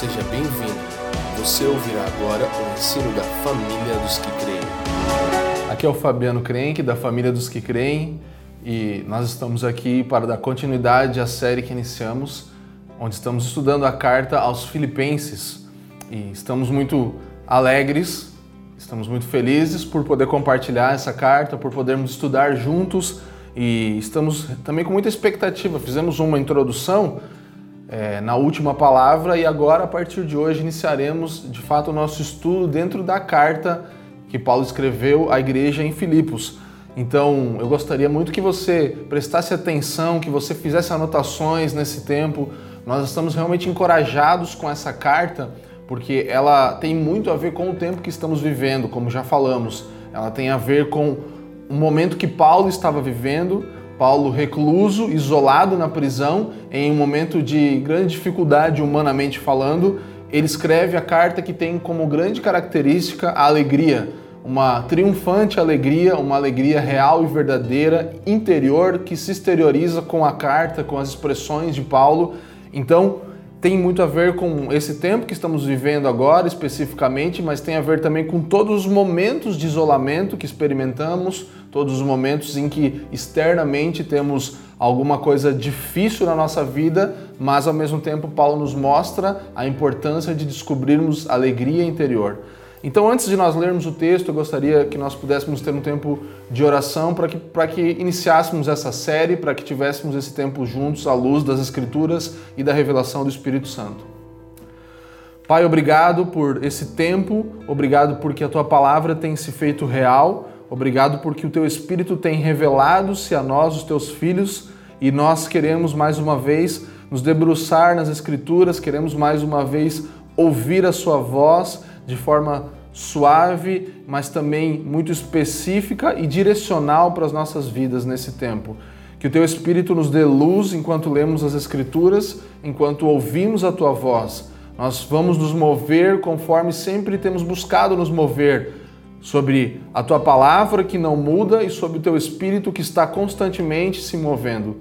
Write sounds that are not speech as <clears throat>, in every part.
Seja bem-vindo. Você ouvirá agora o ensino da família dos que creem. Aqui é o Fabiano Crenque, da família dos que creem, e nós estamos aqui para dar continuidade à série que iniciamos, onde estamos estudando a carta aos Filipenses. E estamos muito alegres, estamos muito felizes por poder compartilhar essa carta, por podermos estudar juntos e estamos também com muita expectativa. Fizemos uma introdução é, na última palavra e agora, a partir de hoje, iniciaremos de fato o nosso estudo dentro da carta que Paulo escreveu à igreja em Filipos. Então, eu gostaria muito que você prestasse atenção, que você fizesse anotações nesse tempo. Nós estamos realmente encorajados com essa carta, porque ela tem muito a ver com o tempo que estamos vivendo, como já falamos. Ela tem a ver com o momento que Paulo estava vivendo, Paulo recluso, isolado na prisão, em um momento de grande dificuldade humanamente falando, ele escreve a carta que tem como grande característica a alegria, uma triunfante alegria, uma alegria real e verdadeira, interior, que se exterioriza com a carta, com as expressões de Paulo. Então, tem muito a ver com esse tempo que estamos vivendo agora, especificamente, mas tem a ver também com todos os momentos de isolamento que experimentamos, todos os momentos em que externamente temos alguma coisa difícil na nossa vida, mas ao mesmo tempo Paulo nos mostra a importância de descobrirmos alegria interior. Então, antes de nós lermos o texto, eu gostaria que nós pudéssemos ter um tempo de oração para que, para que iniciássemos essa série, para que tivéssemos esse tempo juntos à luz das Escrituras e da revelação do Espírito Santo. Pai, obrigado por esse tempo, obrigado porque a tua palavra tem se feito real, obrigado porque o teu Espírito tem revelado-se a nós, os teus filhos, e nós queremos mais uma vez nos debruçar nas Escrituras, queremos mais uma vez ouvir a sua voz de forma suave, mas também muito específica e direcional para as nossas vidas nesse tempo. Que o teu Espírito nos dê luz enquanto lemos as Escrituras, enquanto ouvimos a tua voz. Nós vamos nos mover conforme sempre temos buscado nos mover sobre a tua palavra que não muda e sobre o teu Espírito que está constantemente se movendo.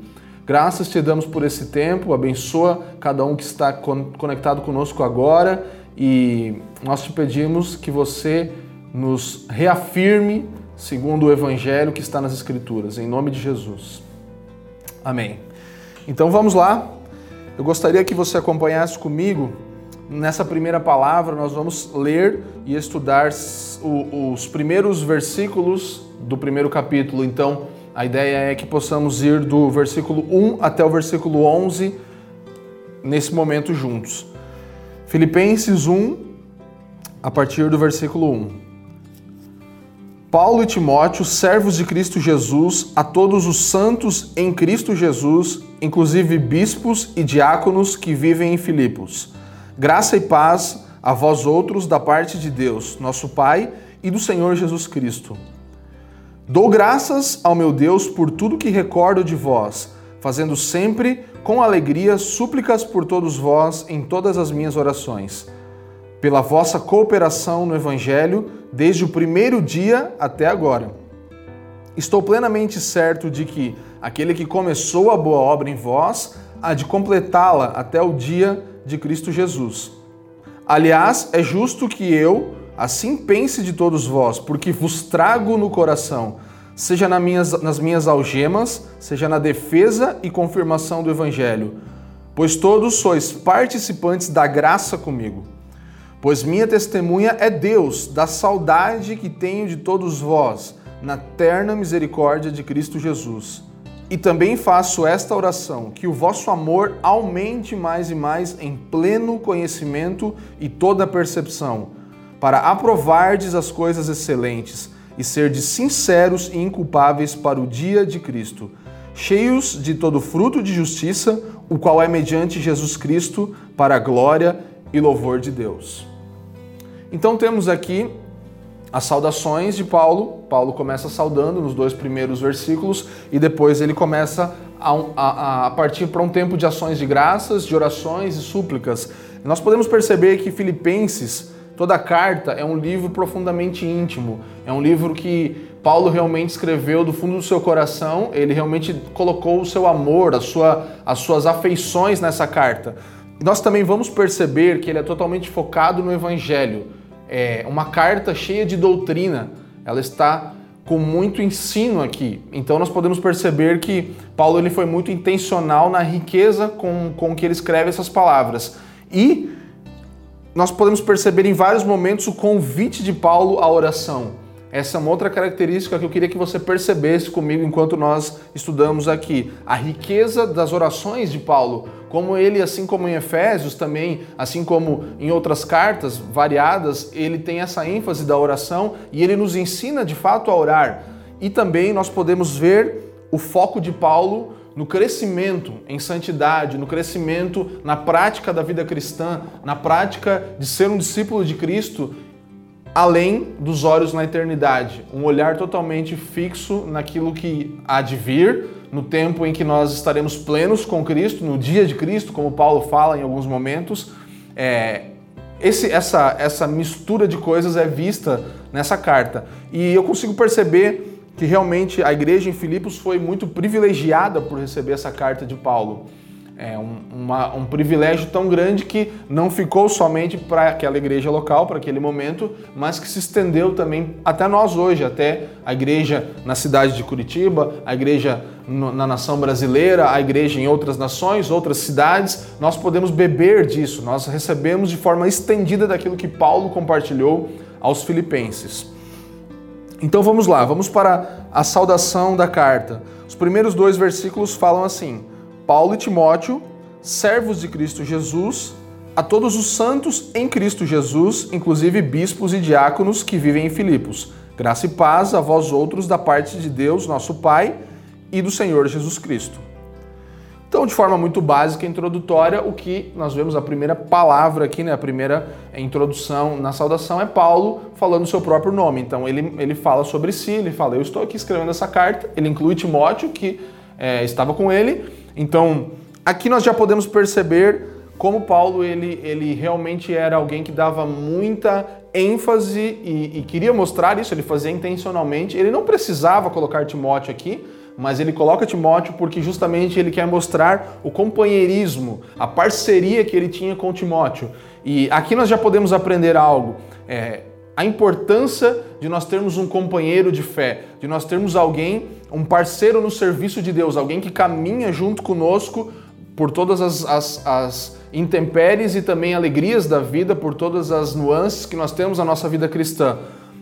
Graças te damos por esse tempo, abençoa cada um que está conectado conosco agora e nós te pedimos que você nos reafirme segundo o evangelho que está nas escrituras, em nome de Jesus. Amém. Então vamos lá. Eu gostaria que você acompanhasse comigo nessa primeira palavra. Nós vamos ler e estudar os primeiros versículos do primeiro capítulo. Então, a ideia é que possamos ir do versículo 1 até o versículo 11 nesse momento juntos. Filipenses 1, a partir do versículo 1. Paulo e Timóteo, servos de Cristo Jesus, a todos os santos em Cristo Jesus, inclusive bispos e diáconos que vivem em Filipos. Graça e paz a vós outros da parte de Deus, nosso Pai, e do Senhor Jesus Cristo. Dou graças ao meu Deus por tudo que recordo de vós, fazendo sempre com alegria súplicas por todos vós em todas as minhas orações, pela vossa cooperação no Evangelho desde o primeiro dia até agora. Estou plenamente certo de que aquele que começou a boa obra em vós há de completá-la até o dia de Cristo Jesus. Aliás, é justo que eu assim pense de todos vós, porque vos trago no coração seja nas minhas, nas minhas algemas, seja na defesa e confirmação do Evangelho, pois todos sois participantes da graça comigo. Pois minha testemunha é Deus, da saudade que tenho de todos vós, na terna misericórdia de Cristo Jesus. E também faço esta oração: que o vosso amor aumente mais e mais em pleno conhecimento e toda percepção, para aprovardes as coisas excelentes e serdes sinceros e inculpáveis para o dia de Cristo, cheios de todo fruto de justiça, o qual é mediante Jesus Cristo, para a glória e louvor de Deus. Então temos aqui as saudações de Paulo. Paulo começa saudando nos dois primeiros versículos e depois ele começa a, a, a partir para um tempo de ações de graças, de orações e súplicas. Nós podemos perceber que Filipenses Toda a carta é um livro profundamente íntimo, é um livro que Paulo realmente escreveu do fundo do seu coração, ele realmente colocou o seu amor, a sua, as suas afeições nessa carta. nós também vamos perceber que ele é totalmente focado no Evangelho. É uma carta cheia de doutrina. Ela está com muito ensino aqui. Então nós podemos perceber que Paulo ele foi muito intencional na riqueza com, com que ele escreve essas palavras. E nós podemos perceber em vários momentos o convite de Paulo à oração. Essa é uma outra característica que eu queria que você percebesse comigo enquanto nós estudamos aqui. A riqueza das orações de Paulo, como ele, assim como em Efésios também, assim como em outras cartas variadas, ele tem essa ênfase da oração e ele nos ensina de fato a orar. E também nós podemos ver o foco de Paulo no crescimento em santidade, no crescimento na prática da vida cristã, na prática de ser um discípulo de Cristo além dos olhos na eternidade, um olhar totalmente fixo naquilo que há de vir, no tempo em que nós estaremos plenos com Cristo, no dia de Cristo, como Paulo fala em alguns momentos. É, esse, essa, essa mistura de coisas é vista nessa carta. E eu consigo perceber que realmente a igreja em Filipos foi muito privilegiada por receber essa carta de Paulo é um, uma, um privilégio tão grande que não ficou somente para aquela igreja local, para aquele momento, mas que se estendeu também até nós hoje, até a igreja na cidade de Curitiba, a igreja na nação brasileira, a igreja em outras nações, outras cidades. Nós podemos beber disso, nós recebemos de forma estendida daquilo que Paulo compartilhou aos filipenses. Então vamos lá, vamos para a saudação da carta. Os primeiros dois versículos falam assim. Paulo e Timóteo, servos de Cristo Jesus, a todos os santos em Cristo Jesus, inclusive bispos e diáconos que vivem em Filipos. Graça e paz a vós outros da parte de Deus, nosso Pai, e do Senhor Jesus Cristo. Então, de forma muito básica, introdutória, o que nós vemos a primeira palavra aqui, né, a primeira introdução na saudação é Paulo falando o seu próprio nome. Então, ele, ele fala sobre si, ele fala: Eu estou aqui escrevendo essa carta. Ele inclui Timóteo, que é, estava com ele, então, aqui nós já podemos perceber como Paulo ele, ele realmente era alguém que dava muita ênfase e, e, queria mostrar isso, ele fazia intencionalmente. Ele não precisava colocar Timóteo aqui, mas ele coloca Timóteo porque justamente ele quer mostrar o companheirismo, a parceria que ele tinha com Timóteo. E aqui nós já podemos aprender algo. É, a importância de nós termos um companheiro de fé, de nós termos alguém, um parceiro no serviço de Deus, alguém que caminha junto conosco por todas as, as, as intempéries e também alegrias da vida, por todas as nuances que nós temos na nossa vida cristã.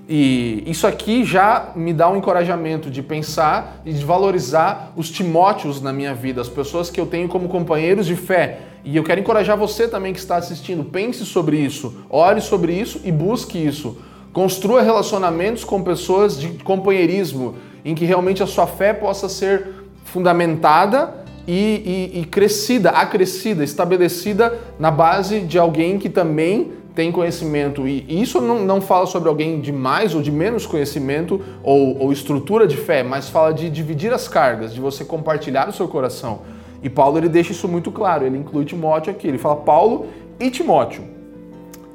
E isso aqui já me dá um encorajamento de pensar e de valorizar os Timóteos na minha vida, as pessoas que eu tenho como companheiros de fé. E eu quero encorajar você também que está assistindo, pense sobre isso, ore sobre isso e busque isso. Construa relacionamentos com pessoas de companheirismo, em que realmente a sua fé possa ser fundamentada e, e, e crescida, acrescida, estabelecida na base de alguém que também tem conhecimento. E isso não, não fala sobre alguém de mais ou de menos conhecimento ou, ou estrutura de fé, mas fala de dividir as cargas, de você compartilhar o seu coração. E Paulo ele deixa isso muito claro, ele inclui Timóteo aqui, ele fala Paulo e Timóteo.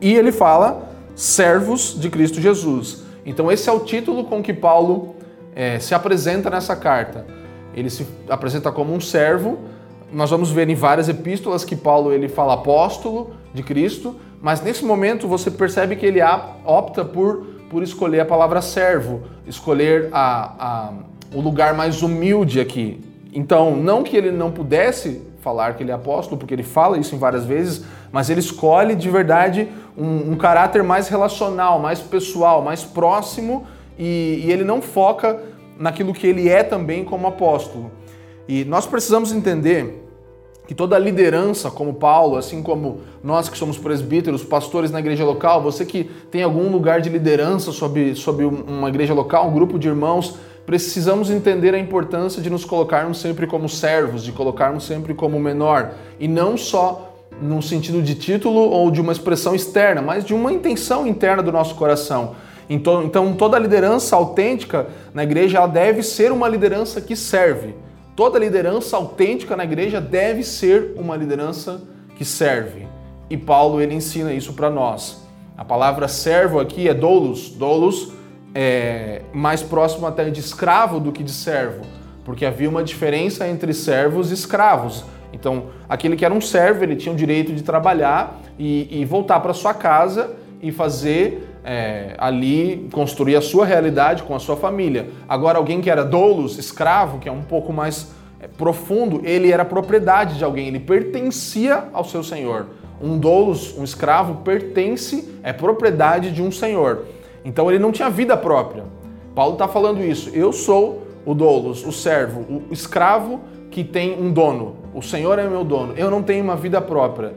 E ele fala servos de Cristo Jesus. Então, esse é o título com que Paulo é, se apresenta nessa carta. Ele se apresenta como um servo. Nós vamos ver em várias epístolas que Paulo ele fala apóstolo de Cristo, mas nesse momento você percebe que ele opta por, por escolher a palavra servo, escolher a, a, o lugar mais humilde aqui. Então, não que ele não pudesse falar que ele é apóstolo, porque ele fala isso em várias vezes, mas ele escolhe de verdade um, um caráter mais relacional, mais pessoal, mais próximo e, e ele não foca naquilo que ele é também como apóstolo. E nós precisamos entender que toda liderança, como Paulo, assim como nós que somos presbíteros, pastores na igreja local, você que tem algum lugar de liderança sobre, sobre uma igreja local, um grupo de irmãos, precisamos entender a importância de nos colocarmos sempre como servos, de colocarmos sempre como menor, e não só num sentido de título ou de uma expressão externa, mas de uma intenção interna do nosso coração. Então, então toda liderança autêntica na igreja ela deve ser uma liderança que serve. Toda liderança autêntica na igreja deve ser uma liderança que serve. E Paulo ele ensina isso para nós. A palavra servo aqui é doulos. Doulos é, mais próximo até de escravo do que de servo, porque havia uma diferença entre servos e escravos. Então, aquele que era um servo, ele tinha o direito de trabalhar e, e voltar para sua casa e fazer é, ali, construir a sua realidade com a sua família. Agora, alguém que era doulos, escravo, que é um pouco mais é, profundo, ele era propriedade de alguém, ele pertencia ao seu senhor. Um doulos, um escravo, pertence, é propriedade de um senhor. Então ele não tinha vida própria. Paulo está falando isso. Eu sou o doulos, o servo, o escravo que tem um dono. O Senhor é meu dono. Eu não tenho uma vida própria.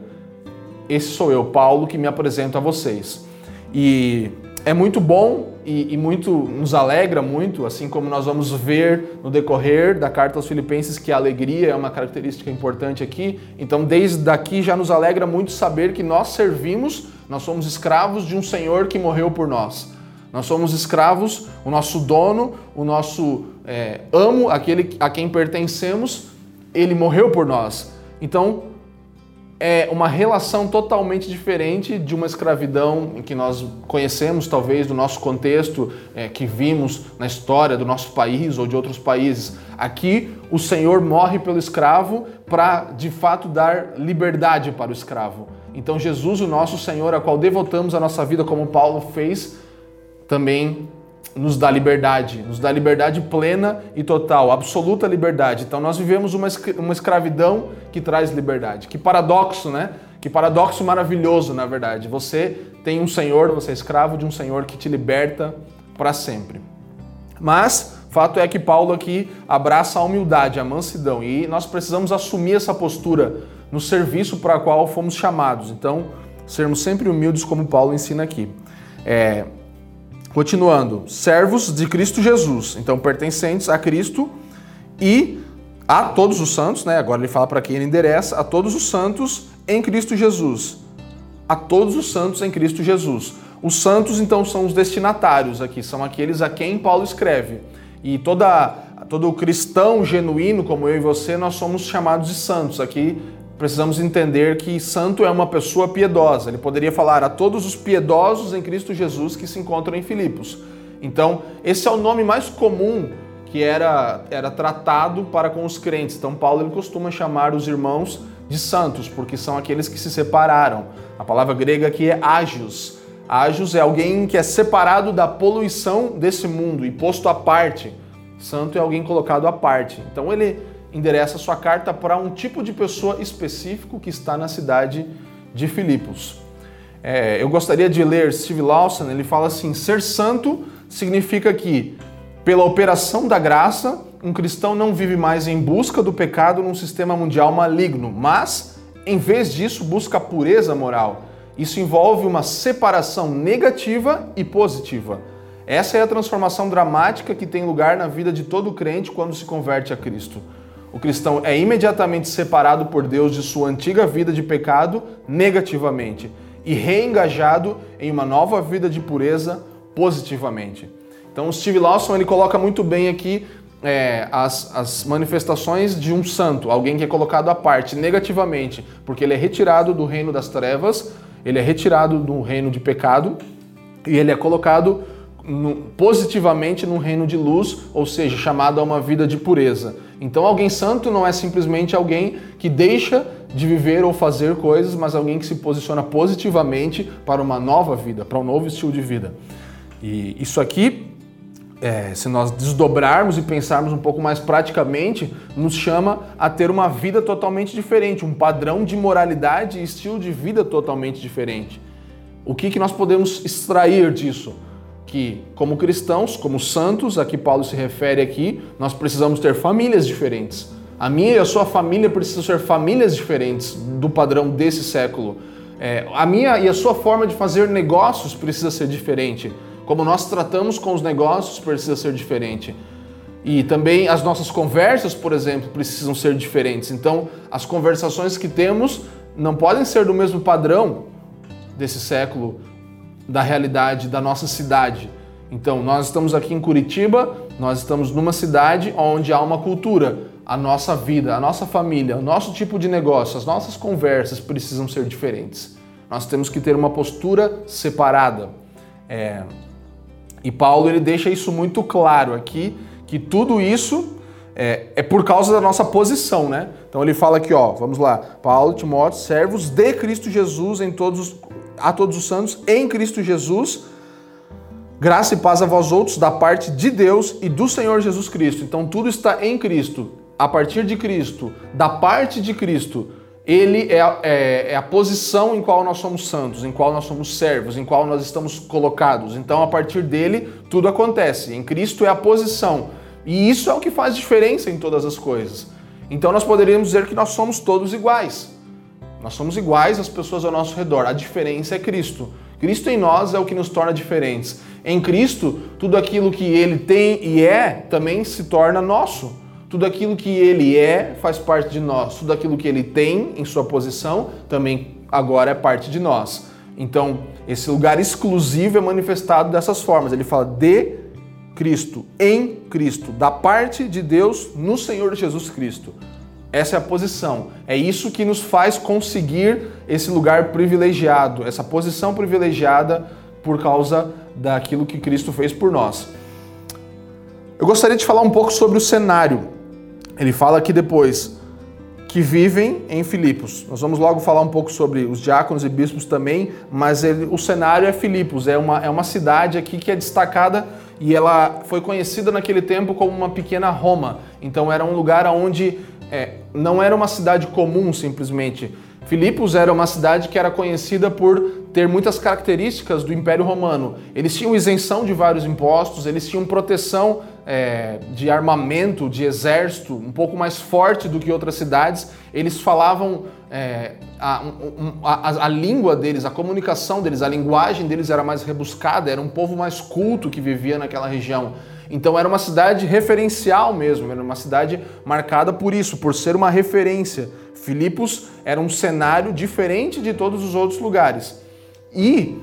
Esse sou eu, Paulo, que me apresento a vocês. E é muito bom e, e, muito nos alegra muito, assim como nós vamos ver no decorrer da carta aos Filipenses que a alegria é uma característica importante aqui. Então, desde daqui já nos alegra muito saber que nós servimos, nós somos escravos de um Senhor que morreu por nós. Nós somos escravos, o nosso dono, o nosso é, amo, aquele a quem pertencemos, ele morreu por nós. Então, é uma relação totalmente diferente de uma escravidão que nós conhecemos, talvez, do nosso contexto, é, que vimos na história do nosso país ou de outros países. Aqui, o Senhor morre pelo escravo para, de fato, dar liberdade para o escravo. Então, Jesus, o nosso Senhor, a qual devotamos a nossa vida, como Paulo fez, também nos dá liberdade, nos dá liberdade plena e total, absoluta liberdade. Então nós vivemos uma, uma escravidão que traz liberdade. Que paradoxo, né? Que paradoxo maravilhoso, na verdade. Você tem um Senhor, você é escravo de um Senhor que te liberta para sempre. Mas fato é que Paulo aqui abraça a humildade, a mansidão, e nós precisamos assumir essa postura no serviço para qual fomos chamados. Então, sermos sempre humildes, como Paulo ensina aqui. É, Continuando, servos de Cristo Jesus, então pertencentes a Cristo e a todos os santos, né? Agora ele fala para quem ele endereça, a todos os santos em Cristo Jesus. A todos os santos em Cristo Jesus. Os santos, então, são os destinatários aqui, são aqueles a quem Paulo escreve. E toda, todo cristão genuíno, como eu e você, nós somos chamados de santos. Aqui precisamos entender que santo é uma pessoa piedosa. Ele poderia falar a todos os piedosos em Cristo Jesus que se encontram em Filipos. Então, esse é o nome mais comum que era, era tratado para com os crentes. Então, Paulo ele costuma chamar os irmãos de santos, porque são aqueles que se separaram. A palavra grega aqui é ágios. Ágios é alguém que é separado da poluição desse mundo e posto à parte. Santo é alguém colocado à parte. Então, ele endereça sua carta para um tipo de pessoa específico que está na cidade de Filipos. É, eu gostaria de ler Steve Lawson, ele fala assim: ser santo significa que, pela operação da graça, um cristão não vive mais em busca do pecado num sistema mundial maligno, mas, em vez disso, busca pureza moral. Isso envolve uma separação negativa e positiva. Essa é a transformação dramática que tem lugar na vida de todo crente quando se converte a Cristo. O cristão é imediatamente separado por Deus de sua antiga vida de pecado negativamente e reengajado em uma nova vida de pureza positivamente. Então, o Steve Lawson ele coloca muito bem aqui é, as, as manifestações de um santo, alguém que é colocado à parte negativamente, porque ele é retirado do reino das trevas, ele é retirado do reino de pecado e ele é colocado no, positivamente no reino de luz, ou seja, chamado a uma vida de pureza. Então, alguém santo não é simplesmente alguém que deixa de viver ou fazer coisas, mas alguém que se posiciona positivamente para uma nova vida, para um novo estilo de vida. E isso aqui, é, se nós desdobrarmos e pensarmos um pouco mais praticamente, nos chama a ter uma vida totalmente diferente, um padrão de moralidade e estilo de vida totalmente diferente. O que, que nós podemos extrair disso? Que, como cristãos, como santos, a que Paulo se refere aqui, nós precisamos ter famílias diferentes. A minha e a sua família precisam ser famílias diferentes do padrão desse século. É, a minha e a sua forma de fazer negócios precisa ser diferente. Como nós tratamos com os negócios precisa ser diferente. E também as nossas conversas, por exemplo, precisam ser diferentes. Então, as conversações que temos não podem ser do mesmo padrão desse século da realidade da nossa cidade. Então, nós estamos aqui em Curitiba, nós estamos numa cidade onde há uma cultura. A nossa vida, a nossa família, o nosso tipo de negócio, as nossas conversas precisam ser diferentes. Nós temos que ter uma postura separada. É... E Paulo ele deixa isso muito claro aqui, que tudo isso é, é, por causa da nossa posição, né? Então ele fala aqui, ó, vamos lá, Paulo, Timóteo, servos de Cristo Jesus em todos a todos os santos em Cristo Jesus, graça e paz a vós outros da parte de Deus e do Senhor Jesus Cristo. Então tudo está em Cristo, a partir de Cristo, da parte de Cristo. Ele é, é, é a posição em qual nós somos santos, em qual nós somos servos, em qual nós estamos colocados. Então, a partir dele, tudo acontece. Em Cristo é a posição. E isso é o que faz diferença em todas as coisas. Então nós poderíamos dizer que nós somos todos iguais. Nós somos iguais às pessoas ao nosso redor. A diferença é Cristo. Cristo em nós é o que nos torna diferentes. Em Cristo, tudo aquilo que ele tem e é também se torna nosso. Tudo aquilo que ele é faz parte de nós. Tudo aquilo que ele tem em sua posição também agora é parte de nós. Então, esse lugar exclusivo é manifestado dessas formas. Ele fala de Cristo, em Cristo, da parte de Deus no Senhor Jesus Cristo. Essa é a posição. É isso que nos faz conseguir esse lugar privilegiado, essa posição privilegiada por causa daquilo que Cristo fez por nós. Eu gostaria de falar um pouco sobre o cenário. Ele fala aqui depois que vivem em Filipos. Nós vamos logo falar um pouco sobre os diáconos e bispos também, mas ele, o cenário é Filipos, é uma, é uma cidade aqui que é destacada e ela foi conhecida naquele tempo como uma pequena Roma. Então era um lugar onde é, não era uma cidade comum simplesmente. Filipos era uma cidade que era conhecida por ter muitas características do Império Romano. Eles tinham isenção de vários impostos, eles tinham proteção é, de armamento, de exército, um pouco mais forte do que outras cidades. Eles falavam é, a, a, a, língua deles, a comunicação deles, a linguagem deles era mais rebuscada, era um povo mais culto que vivia naquela região. Então era uma cidade referencial mesmo, era uma cidade marcada por isso, por ser uma referência. Filipos era um cenário diferente de todos os outros lugares. E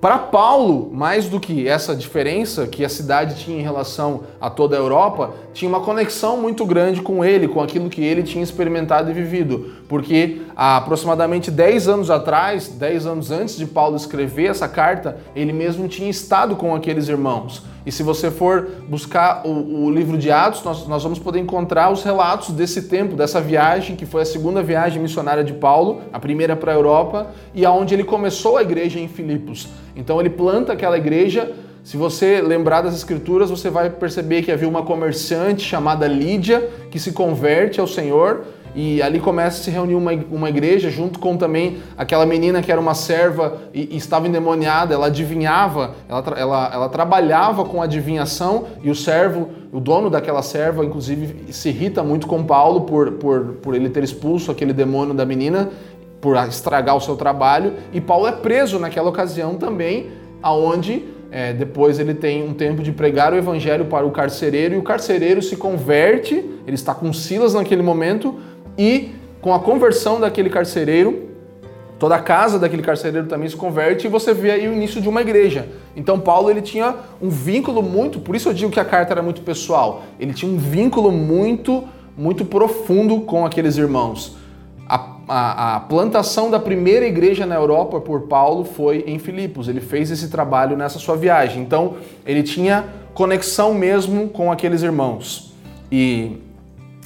para Paulo, mais do que essa diferença que a cidade tinha em relação a toda a Europa, tinha uma conexão muito grande com ele, com aquilo que ele tinha experimentado e vivido. Porque há aproximadamente 10 anos atrás, 10 anos antes de Paulo escrever essa carta, ele mesmo tinha estado com aqueles irmãos. E se você for buscar o, o livro de Atos, nós, nós, vamos poder encontrar os relatos desse tempo, dessa viagem, que foi a segunda viagem missionária de Paulo, a primeira para a Europa, e aonde ele começou a igreja em Filipos. Então ele planta aquela igreja. Se você lembrar das escrituras, você vai perceber que havia uma comerciante chamada Lídia que se converte ao Senhor e ali começa a se reunir uma, uma igreja junto com também aquela menina que era uma serva e, e estava endemoniada, ela adivinhava, ela, ela, ela trabalhava com adivinhação e o servo, o dono daquela serva, inclusive, se irrita muito com Paulo por, por, por ele ter expulso aquele demônio da menina, por estragar o seu trabalho, e Paulo é preso naquela ocasião também, aonde é, depois ele tem um tempo de pregar o evangelho para o carcereiro e o carcereiro se converte, ele está com Silas naquele momento, e com a conversão daquele carcereiro, toda a casa daquele carcereiro também se converte e você vê aí o início de uma igreja. Então Paulo ele tinha um vínculo muito, por isso eu digo que a carta era muito pessoal. Ele tinha um vínculo muito, muito profundo com aqueles irmãos. A, a, a plantação da primeira igreja na Europa por Paulo foi em Filipos. Ele fez esse trabalho nessa sua viagem. Então ele tinha conexão mesmo com aqueles irmãos. E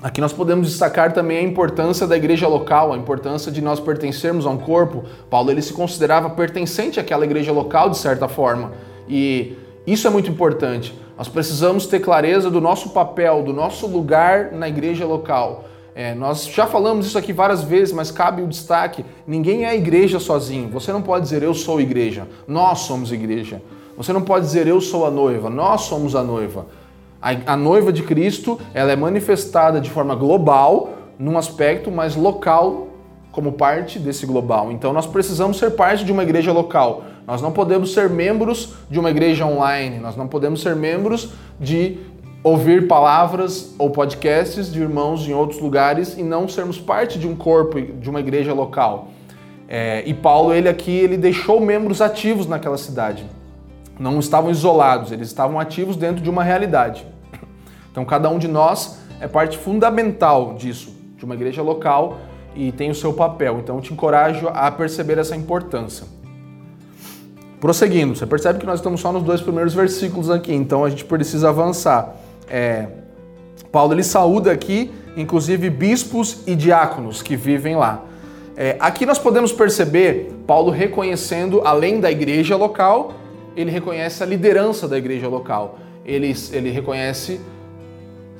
Aqui nós podemos destacar também a importância da igreja local, a importância de nós pertencermos a um corpo. Paulo ele se considerava pertencente àquela igreja local de certa forma, e isso é muito importante. Nós precisamos ter clareza do nosso papel, do nosso lugar na igreja local. É, nós já falamos isso aqui várias vezes, mas cabe o destaque: ninguém é igreja sozinho. Você não pode dizer eu sou igreja, nós somos igreja. Você não pode dizer eu sou a noiva, nós somos a noiva. A, a noiva de Cristo ela é manifestada de forma global, num aspecto, mas local como parte desse global. Então nós precisamos ser parte de uma igreja local. Nós não podemos ser membros de uma igreja online, nós não podemos ser membros de ouvir palavras ou podcasts de irmãos em outros lugares e não sermos parte de um corpo, de uma igreja local. É, e Paulo, ele aqui, ele deixou membros ativos naquela cidade. Não estavam isolados, eles estavam ativos dentro de uma realidade. Então, cada um de nós é parte fundamental disso, de uma igreja local e tem o seu papel. Então, te encorajo a perceber essa importância. Prosseguindo, você percebe que nós estamos só nos dois primeiros versículos aqui, então a gente precisa avançar. É, Paulo ele saúda aqui, inclusive, bispos e diáconos que vivem lá. É, aqui nós podemos perceber Paulo reconhecendo, além da igreja local, ele reconhece a liderança da igreja local. Ele, ele reconhece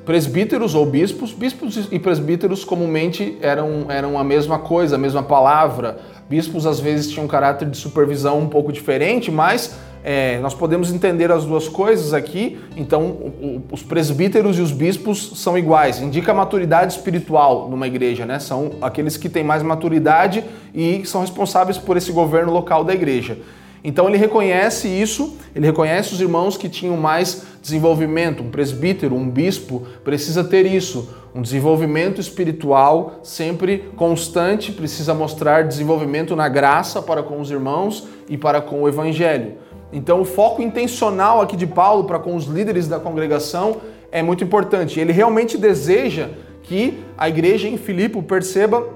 presbíteros ou bispos. Bispos e presbíteros comumente eram, eram a mesma coisa, a mesma palavra. Bispos às vezes tinham um caráter de supervisão um pouco diferente, mas é, nós podemos entender as duas coisas aqui. Então, o, o, os presbíteros e os bispos são iguais. Indica maturidade espiritual numa igreja, né? São aqueles que têm mais maturidade e são responsáveis por esse governo local da igreja. Então ele reconhece isso, ele reconhece os irmãos que tinham mais desenvolvimento. Um presbítero, um bispo precisa ter isso, um desenvolvimento espiritual sempre constante, precisa mostrar desenvolvimento na graça para com os irmãos e para com o evangelho. Então o foco intencional aqui de Paulo para com os líderes da congregação é muito importante. Ele realmente deseja que a igreja em Filipe perceba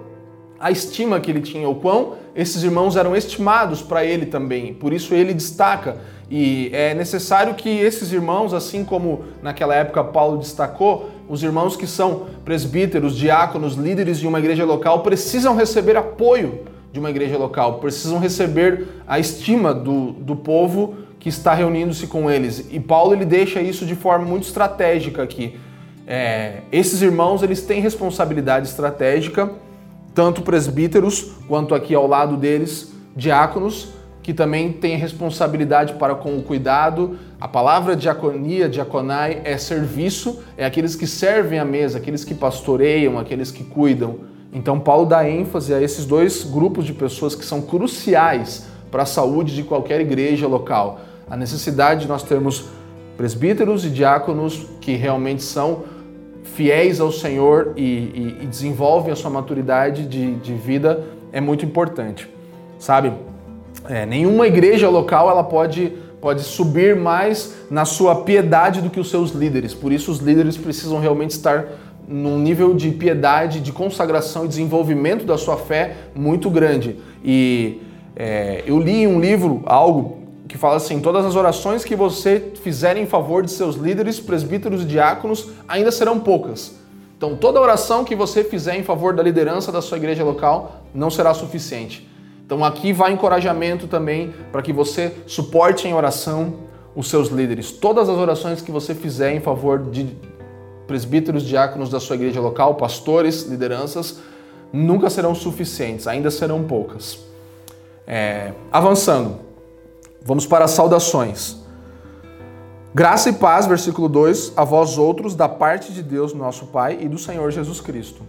a estima que ele tinha, o quão esses irmãos eram estimados para ele também. Por isso ele destaca. E é necessário que esses irmãos, assim como naquela época Paulo destacou, os irmãos que são presbíteros, diáconos, líderes de uma igreja local, precisam receber apoio de uma igreja local, precisam receber a estima do, do povo que está reunindo-se com eles. E Paulo ele deixa isso de forma muito estratégica aqui. É, esses irmãos eles têm responsabilidade estratégica tanto presbíteros quanto aqui ao lado deles diáconos, que também têm responsabilidade para com o cuidado. A palavra diaconia, diaconai, é serviço, é aqueles que servem à mesa, aqueles que pastoreiam, aqueles que cuidam. Então Paulo dá ênfase a esses dois grupos de pessoas que são cruciais para a saúde de qualquer igreja local. A necessidade de nós termos presbíteros e diáconos que realmente são fiéis ao Senhor e, e, e desenvolvem a sua maturidade de, de vida é muito importante, sabe? É, nenhuma igreja local ela pode, pode subir mais na sua piedade do que os seus líderes. Por isso os líderes precisam realmente estar num nível de piedade, de consagração e desenvolvimento da sua fé muito grande. E é, eu li um livro algo que fala assim: todas as orações que você fizer em favor de seus líderes, presbíteros e diáconos ainda serão poucas. Então, toda oração que você fizer em favor da liderança da sua igreja local não será suficiente. Então, aqui vai encorajamento também para que você suporte em oração os seus líderes. Todas as orações que você fizer em favor de presbíteros, diáconos da sua igreja local, pastores, lideranças, nunca serão suficientes, ainda serão poucas. É, avançando. Vamos para as saudações. Graça e paz, versículo 2, a vós outros, da parte de Deus, nosso Pai, e do Senhor Jesus Cristo.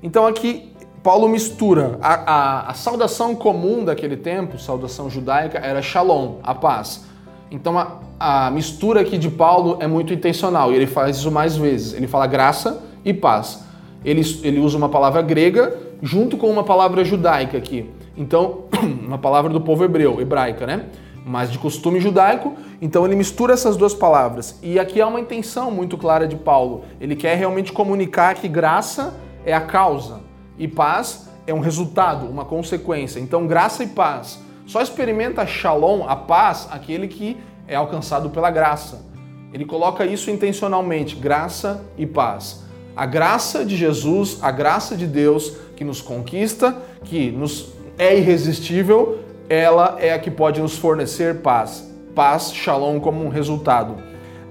Então aqui Paulo mistura a, a, a, saudação comum daquele tempo, saudação judaica, era shalom, a paz. Então a, a mistura aqui de Paulo é muito intencional e ele faz isso mais vezes. Ele fala graça e paz. Ele, ele usa uma palavra grega junto com uma palavra judaica aqui. Então, <clears throat> uma palavra do povo hebreu, hebraica, né? Mas de costume judaico, então ele mistura essas duas palavras. E aqui há uma intenção muito clara de Paulo. Ele quer realmente comunicar que graça é a causa e paz é um resultado, uma consequência. Então, graça e paz. Só experimenta shalom, a paz, aquele que é alcançado pela graça. Ele coloca isso intencionalmente, graça e paz. A graça de Jesus, a graça de Deus que nos conquista, que nos é irresistível, ela é a que pode nos fornecer paz. Paz, shalom, como um resultado.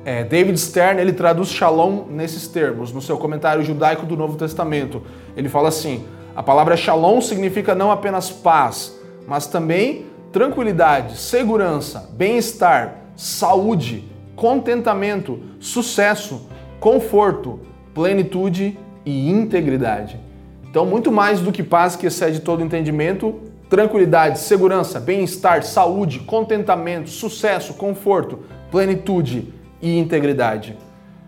É, David Stern ele traduz shalom nesses termos, no seu comentário judaico do Novo Testamento. Ele fala assim: a palavra shalom significa não apenas paz, mas também tranquilidade, segurança, bem-estar, saúde, contentamento, sucesso, conforto, plenitude e integridade. Então, muito mais do que paz que excede todo entendimento, tranquilidade, segurança, bem-estar, saúde, contentamento, sucesso, conforto, plenitude e integridade.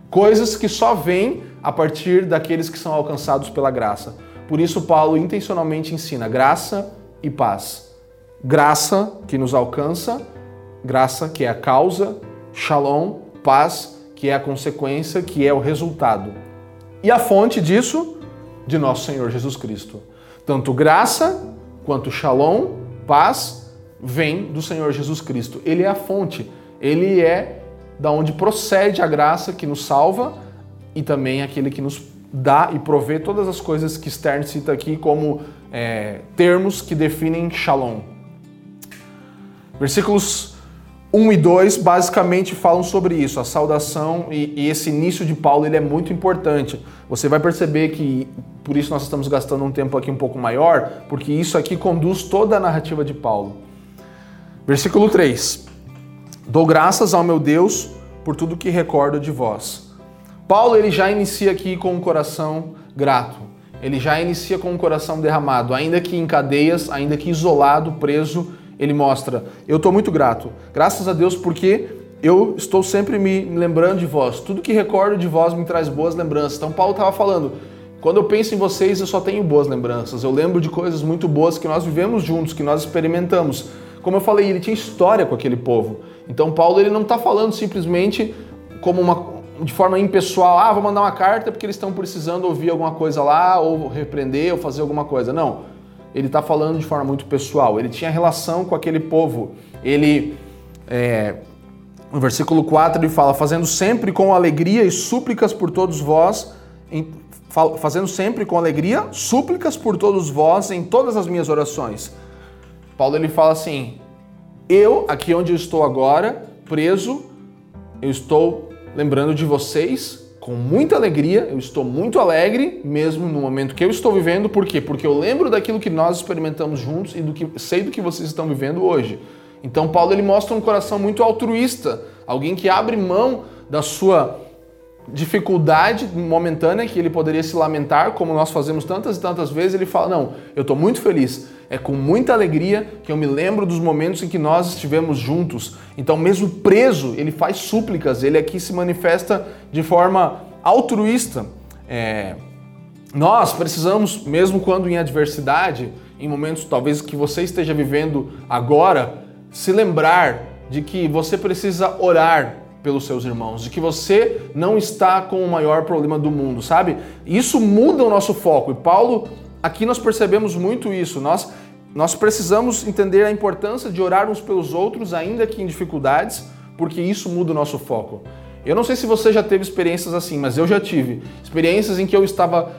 Coisas que só vêm a partir daqueles que são alcançados pela graça. Por isso, Paulo intencionalmente ensina graça e paz. Graça que nos alcança, graça que é a causa, shalom, paz que é a consequência, que é o resultado. E a fonte disso, de nosso Senhor Jesus Cristo. Tanto graça quanto shalom, paz, vem do Senhor Jesus Cristo. Ele é a fonte, ele é da onde procede a graça que nos salva e também aquele que nos dá e provê todas as coisas que Stern cita aqui como é, termos que definem Shalom. Versículos 1 e 2 basicamente falam sobre isso, a saudação e, e, esse início de Paulo ele é muito importante. Você vai perceber que por isso nós estamos gastando um tempo aqui um pouco maior, porque isso aqui conduz toda a narrativa de Paulo. Versículo 3: Dou graças ao meu Deus por tudo que recordo de vós. Paulo ele já inicia aqui com um coração grato. Ele já inicia com um coração derramado, ainda que em cadeias, ainda que isolado, preso, ele mostra: Eu estou muito grato. Graças a Deus, porque eu estou sempre me lembrando de vós. Tudo que recordo de vós me traz boas lembranças. Então, Paulo estava falando: quando eu penso em vocês, eu só tenho boas lembranças. Eu lembro de coisas muito boas que nós vivemos juntos, que nós experimentamos. Como eu falei, ele tinha história com aquele povo. Então, Paulo ele não está falando simplesmente como uma de forma impessoal, ah, vou mandar uma carta porque eles estão precisando ouvir alguma coisa lá, ou repreender, ou fazer alguma coisa. Não ele está falando de forma muito pessoal. Ele tinha relação com aquele povo. Ele, é, no versículo 4, ele fala: fazendo sempre com alegria e súplicas por todos vós, em, fazendo sempre com alegria súplicas por todos vós em todas as minhas orações. Paulo ele fala assim: eu, aqui onde eu estou agora, preso, eu estou lembrando de vocês com muita alegria, eu estou muito alegre, mesmo no momento que eu estou vivendo, por quê? Porque eu lembro daquilo que nós experimentamos juntos e do que sei do que vocês estão vivendo hoje. Então Paulo ele mostra um coração muito altruísta, alguém que abre mão da sua dificuldade momentânea que ele poderia se lamentar, como nós fazemos tantas e tantas vezes, ele fala: "Não, eu estou muito feliz. É com muita alegria que eu me lembro dos momentos em que nós estivemos juntos. Então, mesmo preso, ele faz súplicas, ele aqui se manifesta de forma altruísta. É... Nós precisamos, mesmo quando em adversidade, em momentos talvez que você esteja vivendo agora, se lembrar de que você precisa orar pelos seus irmãos, de que você não está com o maior problema do mundo, sabe? Isso muda o nosso foco. E Paulo, aqui nós percebemos muito isso. Nós nós precisamos entender a importância de orar uns pelos outros, ainda que em dificuldades, porque isso muda o nosso foco. Eu não sei se você já teve experiências assim, mas eu já tive. Experiências em que eu estava,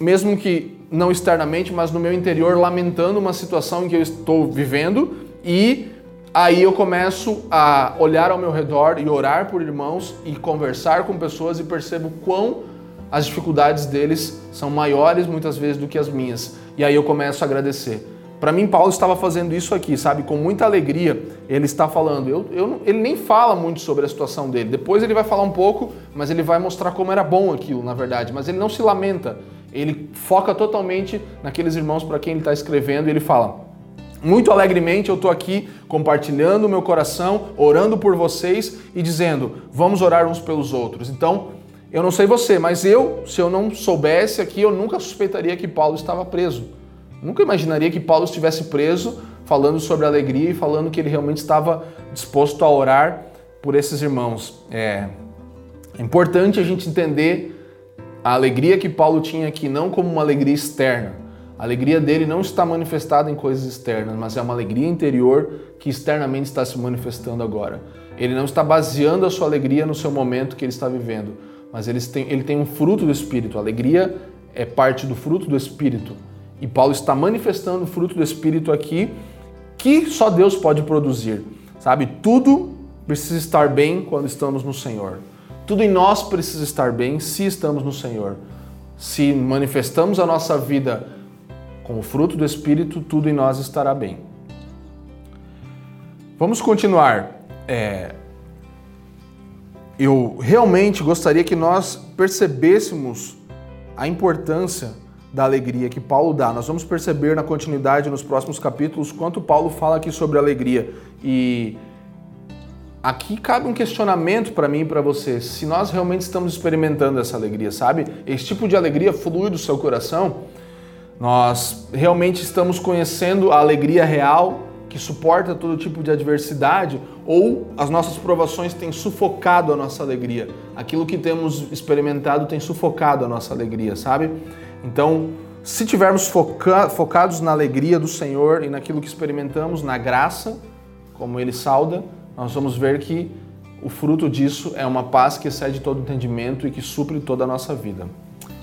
mesmo que não externamente, mas no meu interior, lamentando uma situação em que eu estou vivendo e aí eu começo a olhar ao meu redor e orar por irmãos e conversar com pessoas e percebo quão as dificuldades deles são maiores muitas vezes do que as minhas. E aí eu começo a agradecer. Para mim, Paulo estava fazendo isso aqui, sabe? Com muita alegria, ele está falando. Eu, eu, ele nem fala muito sobre a situação dele. Depois ele vai falar um pouco, mas ele vai mostrar como era bom aquilo, na verdade. Mas ele não se lamenta. Ele foca totalmente naqueles irmãos para quem ele está escrevendo e ele fala: muito alegremente eu estou aqui compartilhando o meu coração, orando por vocês e dizendo: vamos orar uns pelos outros. Então, eu não sei você, mas eu, se eu não soubesse aqui, eu nunca suspeitaria que Paulo estava preso. Nunca imaginaria que Paulo estivesse preso falando sobre alegria e falando que ele realmente estava disposto a orar por esses irmãos. É, é importante a gente entender a alegria que Paulo tinha aqui, não como uma alegria externa. A alegria dele não está manifestada em coisas externas, mas é uma alegria interior que externamente está se manifestando agora. Ele não está baseando a sua alegria no seu momento que ele está vivendo, mas ele tem, ele tem um fruto do Espírito. A alegria é parte do fruto do Espírito. E Paulo está manifestando o fruto do Espírito aqui que só Deus pode produzir. Sabe? Tudo precisa estar bem quando estamos no Senhor. Tudo em nós precisa estar bem se estamos no Senhor. Se manifestamos a nossa vida com o fruto do Espírito, tudo em nós estará bem. Vamos continuar. É... Eu realmente gostaria que nós percebêssemos a importância da alegria que Paulo dá. Nós vamos perceber na continuidade, nos próximos capítulos, quanto Paulo fala aqui sobre alegria. E aqui cabe um questionamento para mim e para você, se nós realmente estamos experimentando essa alegria, sabe? Esse tipo de alegria flui do seu coração. Nós realmente estamos conhecendo a alegria real que suporta todo tipo de adversidade ou as nossas provações têm sufocado a nossa alegria. Aquilo que temos experimentado tem sufocado a nossa alegria, sabe? Então, se tivermos foca focados na alegria do Senhor e naquilo que experimentamos, na graça, como Ele sauda, nós vamos ver que o fruto disso é uma paz que excede todo entendimento e que supre toda a nossa vida.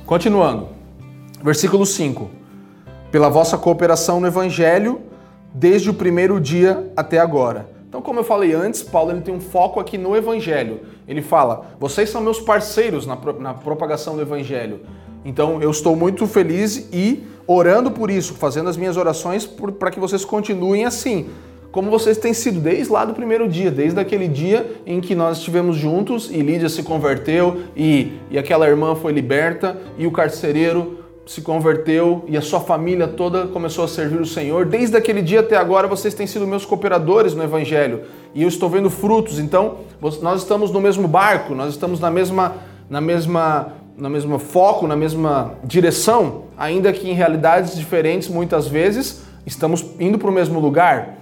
Continuando, versículo 5. Pela vossa cooperação no Evangelho, desde o primeiro dia até agora. Então, como eu falei antes, Paulo ele tem um foco aqui no Evangelho. Ele fala: vocês são meus parceiros na, na propagação do Evangelho. Então, eu estou muito feliz e orando por isso, fazendo as minhas orações para que vocês continuem assim como vocês têm sido desde lá do primeiro dia, desde aquele dia em que nós estivemos juntos e Lídia se converteu e, e aquela irmã foi liberta e o carcereiro se converteu e a sua família toda começou a servir o Senhor. Desde aquele dia até agora vocês têm sido meus cooperadores no Evangelho e eu estou vendo frutos. Então nós estamos no mesmo barco, nós estamos na mesma, na mesma, na mesma foco, na mesma direção, ainda que em realidades diferentes muitas vezes estamos indo para o mesmo lugar.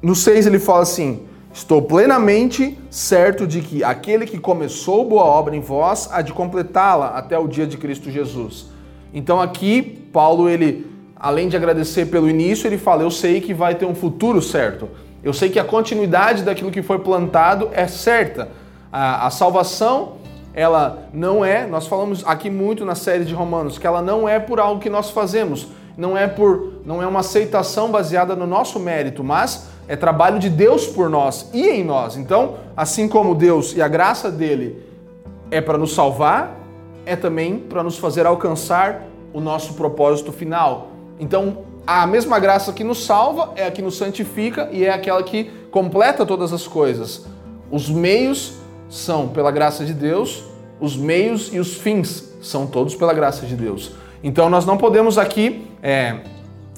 No 6 ele fala assim: Estou plenamente certo de que aquele que começou boa obra em vós há de completá-la até o dia de Cristo Jesus. Então aqui Paulo ele além de agradecer pelo início, ele fala: Eu sei que vai ter um futuro certo. Eu sei que a continuidade daquilo que foi plantado é certa. A, a salvação, ela não é, nós falamos aqui muito na série de Romanos, que ela não é por algo que nós fazemos, não é por, não é uma aceitação baseada no nosso mérito, mas é trabalho de Deus por nós e em nós. Então, assim como Deus e a graça dele é para nos salvar, é também para nos fazer alcançar o nosso propósito final. Então, a mesma graça que nos salva é a que nos santifica e é aquela que completa todas as coisas. Os meios são pela graça de Deus, os meios e os fins são todos pela graça de Deus. Então nós não podemos aqui é,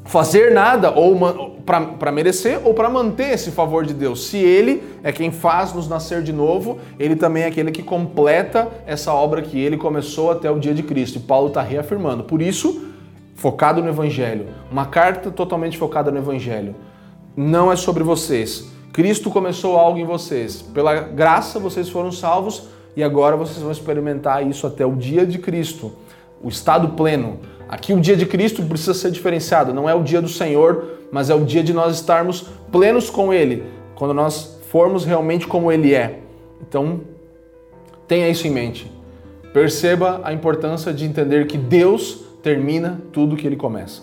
fazer nada ou para merecer ou para manter esse favor de Deus. Se Ele é quem faz nos nascer de novo, Ele também é aquele que completa essa obra que Ele começou até o dia de Cristo. E Paulo está reafirmando. Por isso, focado no Evangelho, uma carta totalmente focada no Evangelho. Não é sobre vocês. Cristo começou algo em vocês. Pela graça vocês foram salvos e agora vocês vão experimentar isso até o dia de Cristo, o estado pleno Aqui o dia de Cristo precisa ser diferenciado, não é o dia do Senhor, mas é o dia de nós estarmos plenos com Ele, quando nós formos realmente como Ele é. Então, tenha isso em mente. Perceba a importância de entender que Deus termina tudo o que Ele começa.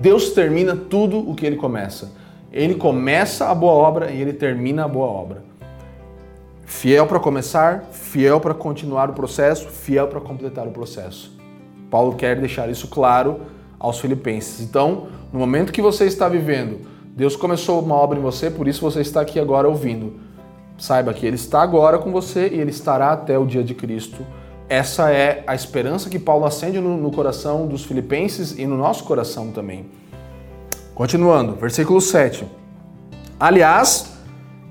Deus termina tudo o que Ele começa. Ele começa a boa obra e Ele termina a boa obra. Fiel para começar, fiel para continuar o processo, fiel para completar o processo. Paulo quer deixar isso claro aos filipenses. Então, no momento que você está vivendo, Deus começou uma obra em você, por isso você está aqui agora ouvindo. Saiba que Ele está agora com você e Ele estará até o dia de Cristo. Essa é a esperança que Paulo acende no, no coração dos filipenses e no nosso coração também. Continuando, versículo 7. Aliás,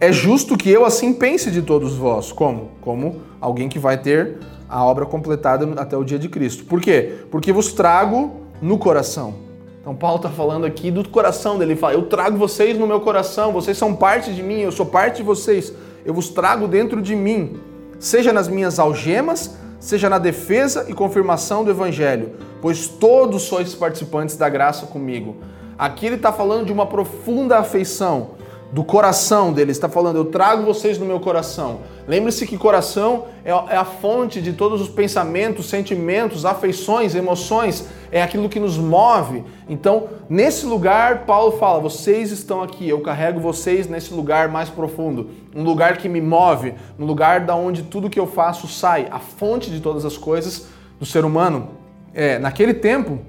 é justo que eu assim pense de todos vós. Como? Como alguém que vai ter a obra completada até o dia de Cristo. Por quê? Porque vos trago no coração. Então Paulo está falando aqui do coração dele. Ele fala: Eu trago vocês no meu coração, vocês são parte de mim, eu sou parte de vocês, eu vos trago dentro de mim, seja nas minhas algemas, seja na defesa e confirmação do Evangelho, pois todos sois participantes da graça comigo. Aqui ele está falando de uma profunda afeição do coração dele, está falando: Eu trago vocês no meu coração. Lembre-se que coração é, é a fonte de todos os pensamentos, sentimentos, afeições, emoções, é aquilo que nos move. Então, nesse lugar, Paulo fala: vocês estão aqui, eu carrego vocês nesse lugar mais profundo, um lugar que me move, um lugar da onde tudo que eu faço sai, a fonte de todas as coisas do ser humano. É, naquele tempo,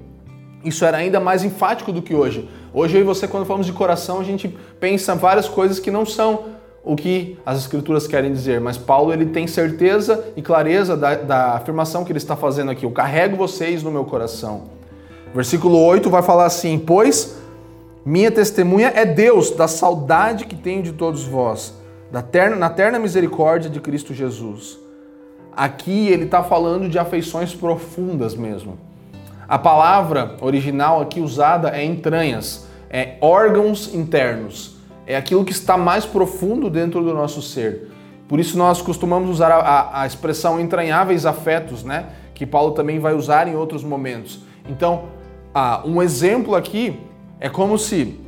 isso era ainda mais enfático do que hoje. Hoje eu e você, quando falamos de coração, a gente pensa várias coisas que não são o que as escrituras querem dizer, mas Paulo ele tem certeza e clareza da, da afirmação que ele está fazendo aqui. Eu carrego vocês no meu coração. Versículo 8 vai falar assim: Pois minha testemunha é Deus da saudade que tenho de todos vós, da terna, na terna misericórdia de Cristo Jesus. Aqui ele está falando de afeições profundas mesmo. A palavra original aqui usada é entranhas, é órgãos internos é aquilo que está mais profundo dentro do nosso ser. Por isso nós costumamos usar a, a, expressão entranháveis afetos, né? Que Paulo também vai usar em outros momentos. Então, ah, um exemplo aqui é como se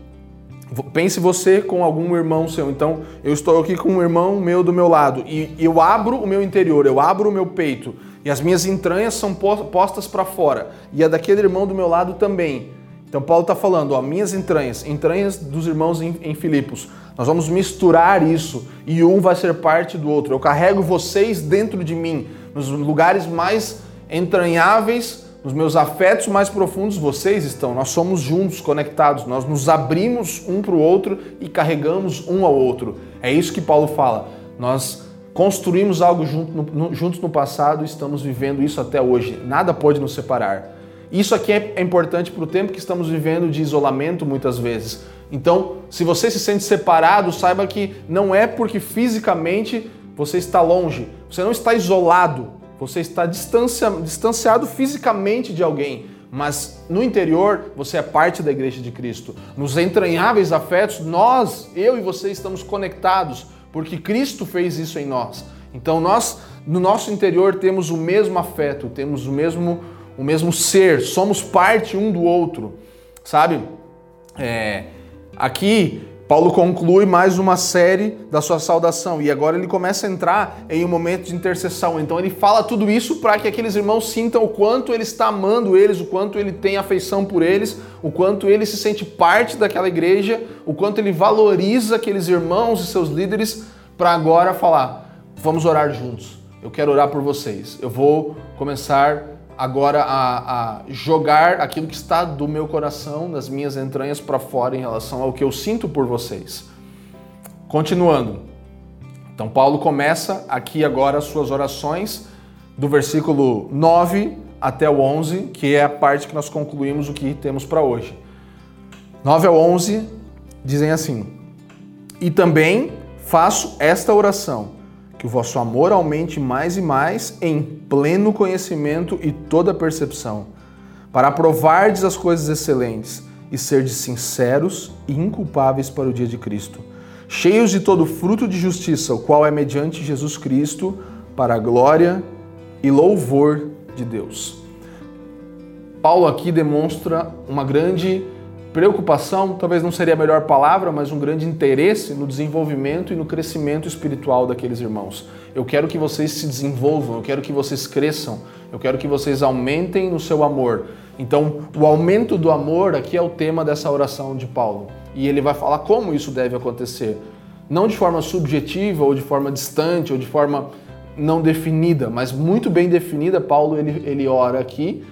Pense você com algum irmão seu. Então, eu estou aqui com um irmão meu do meu lado e eu abro o meu interior, eu abro o meu peito e as minhas entranhas são postas para fora e a daquele irmão do meu lado também. Então, Paulo está falando, ó, minhas entranhas, entranhas dos irmãos em, em Filipos. Nós vamos misturar isso e um vai ser parte do outro. Eu carrego vocês dentro de mim, nos lugares mais entranháveis nos meus afetos mais profundos vocês estão. Nós somos juntos, conectados. Nós nos abrimos um para o outro e carregamos um ao outro. É isso que Paulo fala. Nós construímos algo junto no, juntos no passado e estamos vivendo isso até hoje. Nada pode nos separar. Isso aqui é, é importante para o tempo que estamos vivendo de isolamento muitas vezes. Então, se você se sente separado, saiba que não é porque fisicamente você está longe. Você não está isolado. Você está distancia, distanciado fisicamente de alguém, mas no interior você é parte da igreja de Cristo. Nos entranháveis afetos, nós, eu e você, estamos conectados, porque Cristo fez isso em nós. Então nós, no nosso interior, temos o mesmo afeto, temos o mesmo, o mesmo ser, somos parte um do outro, sabe? É, aqui Paulo conclui mais uma série da sua saudação e agora ele começa a entrar em um momento de intercessão. Então ele fala tudo isso para que aqueles irmãos sintam o quanto ele está amando eles, o quanto ele tem afeição por eles, o quanto ele se sente parte daquela igreja, o quanto ele valoriza aqueles irmãos e seus líderes para agora falar: vamos orar juntos. Eu quero orar por vocês. Eu vou começar agora a, a, jogar aquilo que está do meu coração, das minhas entranhas para fora em relação ao que eu sinto por vocês. Continuando. Então, Paulo começa aqui agora as suas orações, do versículo 9 até o 11, que é a parte que nós concluímos o que temos para hoje. 9 ao 11 dizem assim: E também faço esta oração que o vosso amor aumente mais e mais em pleno conhecimento e toda percepção, para aprovardes as coisas excelentes e serdes sinceros e inculpáveis para o dia de Cristo, cheios de todo fruto de justiça, o qual é mediante Jesus Cristo, para a glória e louvor de Deus. Paulo aqui demonstra uma grande Preocupação talvez não seria a melhor palavra, mas um grande interesse no desenvolvimento e no crescimento espiritual daqueles irmãos. Eu quero que vocês se desenvolvam, eu quero que vocês cresçam, eu quero que vocês aumentem no seu amor. Então, o aumento do amor aqui é o tema dessa oração de Paulo. E ele vai falar como isso deve acontecer. Não de forma subjetiva ou de forma distante ou de forma não definida, mas muito bem definida. Paulo ele, ele ora aqui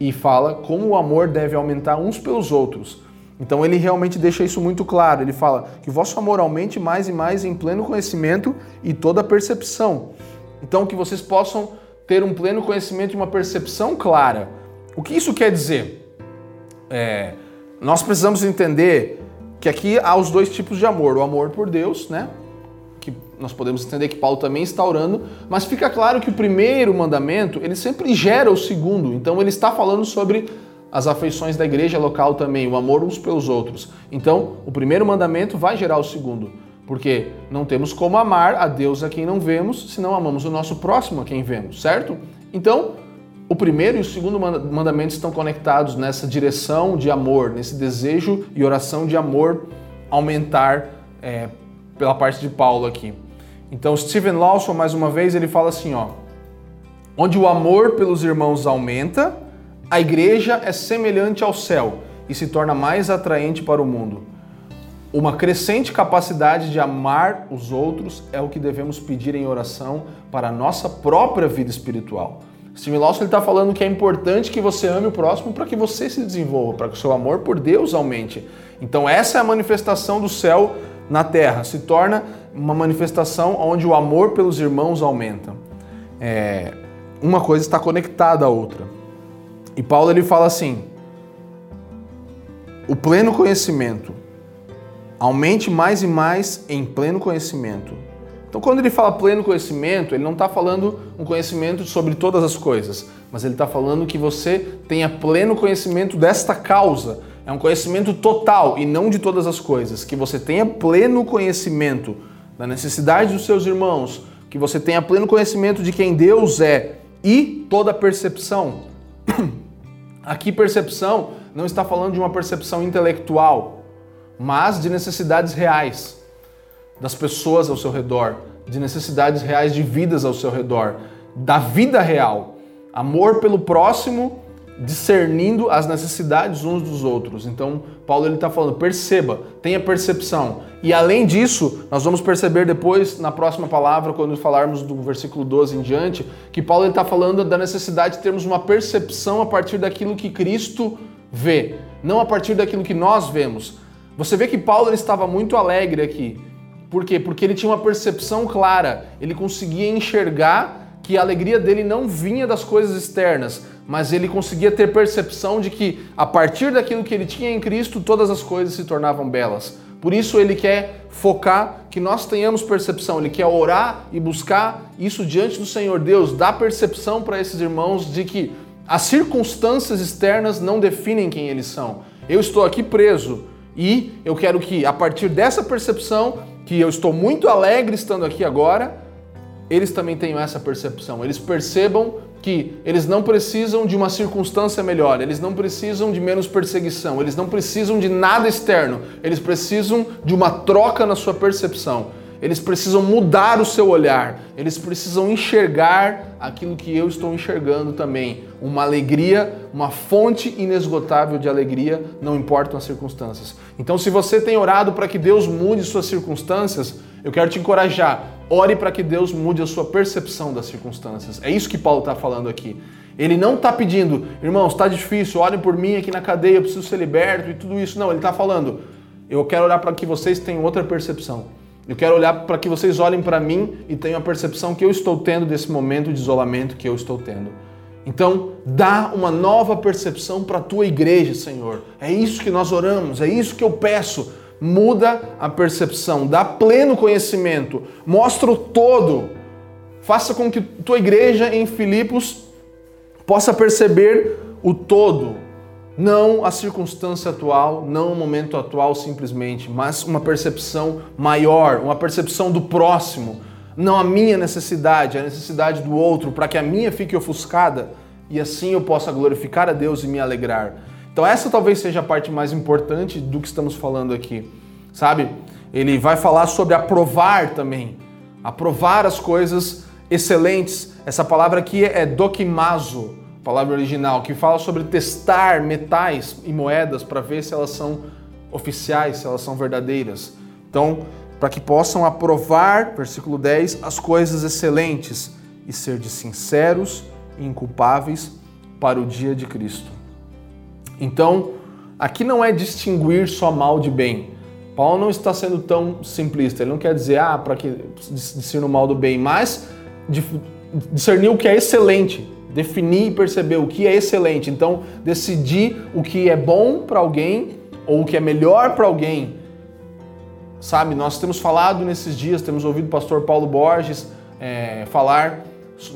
e fala como o amor deve aumentar uns pelos outros. Então ele realmente deixa isso muito claro. Ele fala que o vosso amor aumente mais e mais em pleno conhecimento e toda percepção. Então que vocês possam ter um pleno conhecimento e uma percepção clara. O que isso quer dizer? É, nós precisamos entender que aqui há os dois tipos de amor: o amor por Deus, né? Nós podemos entender que Paulo também está orando, mas fica claro que o primeiro mandamento, ele sempre gera o segundo. Então ele está falando sobre as afeições da igreja local também, o amor uns pelos outros. Então, o primeiro mandamento vai gerar o segundo, porque não temos como amar a Deus a quem não vemos, se não amamos o nosso próximo a quem vemos, certo? Então, o primeiro e o segundo mandamento estão conectados nessa direção de amor, nesse desejo e oração de amor aumentar é, pela parte de Paulo aqui. Então, Stephen Lawson, mais uma vez, ele fala assim, ó: onde o amor pelos irmãos aumenta, a igreja é semelhante ao céu e se torna mais atraente para o mundo. Uma crescente capacidade de amar os outros é o que devemos pedir em oração para a nossa própria vida espiritual. Stephen Lawson está falando que é importante que você ame o próximo para que você se desenvolva, para que o seu amor por Deus aumente. Então essa é a manifestação do céu na terra, se torna uma manifestação onde o amor pelos irmãos aumenta. É, uma coisa está conectada à outra. E Paulo ele fala assim: o pleno conhecimento aumente mais e mais em pleno conhecimento. Então, quando ele fala pleno conhecimento, ele não está falando um conhecimento sobre todas as coisas, mas ele está falando que você tenha pleno conhecimento desta causa, é um conhecimento total e não de todas as coisas. Que você tenha pleno conhecimento da necessidade dos seus irmãos, que você tenha pleno conhecimento de quem Deus é e toda percepção. <clears throat> Aqui, percepção não está falando de uma percepção intelectual, mas de necessidades reais das pessoas ao seu redor, de necessidades reais de vidas ao seu redor, da vida real. Amor pelo próximo, discernindo as necessidades uns dos outros. Então, Paulo ele está falando, perceba, tenha percepção. E além disso, nós vamos perceber depois, na próxima palavra, quando falarmos do versículo 12 em diante, que Paulo está falando da necessidade de termos uma percepção a partir daquilo que Cristo vê, não a partir daquilo que nós vemos. Você vê que Paulo estava muito alegre aqui. Por quê? Porque ele tinha uma percepção clara, ele conseguia enxergar que a alegria dele não vinha das coisas externas, mas ele conseguia ter percepção de que a partir daquilo que ele tinha em Cristo, todas as coisas se tornavam belas. Por isso ele quer focar que nós tenhamos percepção, ele quer orar e buscar isso diante do Senhor Deus, dar percepção para esses irmãos de que as circunstâncias externas não definem quem eles são. Eu estou aqui preso e eu quero que a partir dessa percepção, que eu estou muito alegre estando aqui agora, eles também tenham essa percepção. Eles percebam que eles não precisam de uma circunstância melhor, eles não precisam de menos perseguição, eles não precisam de nada externo, eles precisam de uma troca na sua percepção. Eles precisam mudar o seu olhar, eles precisam enxergar aquilo que eu estou enxergando também. Uma alegria, uma fonte inesgotável de alegria, não importam as circunstâncias. Então, se você tem orado para que Deus mude suas circunstâncias, eu quero te encorajar. Ore para que Deus mude a sua percepção das circunstâncias. É isso que Paulo está falando aqui. Ele não está pedindo, irmãos, está difícil, orem por mim aqui na cadeia, eu preciso ser liberto e tudo isso. Não, ele está falando, eu quero orar para que vocês tenham outra percepção. Eu quero olhar para que vocês olhem para mim e tenham a percepção que eu estou tendo desse momento de isolamento que eu estou tendo. Então, dá uma nova percepção para a tua igreja, Senhor. É isso que nós oramos, é isso que eu peço. Muda a percepção, dá pleno conhecimento, mostra o todo. Faça com que tua igreja em Filipos possa perceber o todo, não a circunstância atual, não o momento atual simplesmente, mas uma percepção maior, uma percepção do próximo, não a minha necessidade, a necessidade do outro, para que a minha fique ofuscada e assim eu possa glorificar a Deus e me alegrar. Então essa talvez seja a parte mais importante do que estamos falando aqui, sabe? Ele vai falar sobre aprovar também, aprovar as coisas excelentes. Essa palavra aqui é dokimazo, palavra original, que fala sobre testar metais e moedas para ver se elas são oficiais, se elas são verdadeiras. Então, para que possam aprovar, versículo 10, as coisas excelentes e ser de sinceros e inculpáveis para o dia de Cristo. Então, aqui não é distinguir só mal de bem. Paulo não está sendo tão simplista. Ele não quer dizer, ah, para que discernir o mal do bem, mas discernir o que é excelente, definir e perceber o que é excelente. Então, decidir o que é bom para alguém ou o que é melhor para alguém. Sabe, nós temos falado nesses dias, temos ouvido o pastor Paulo Borges é, falar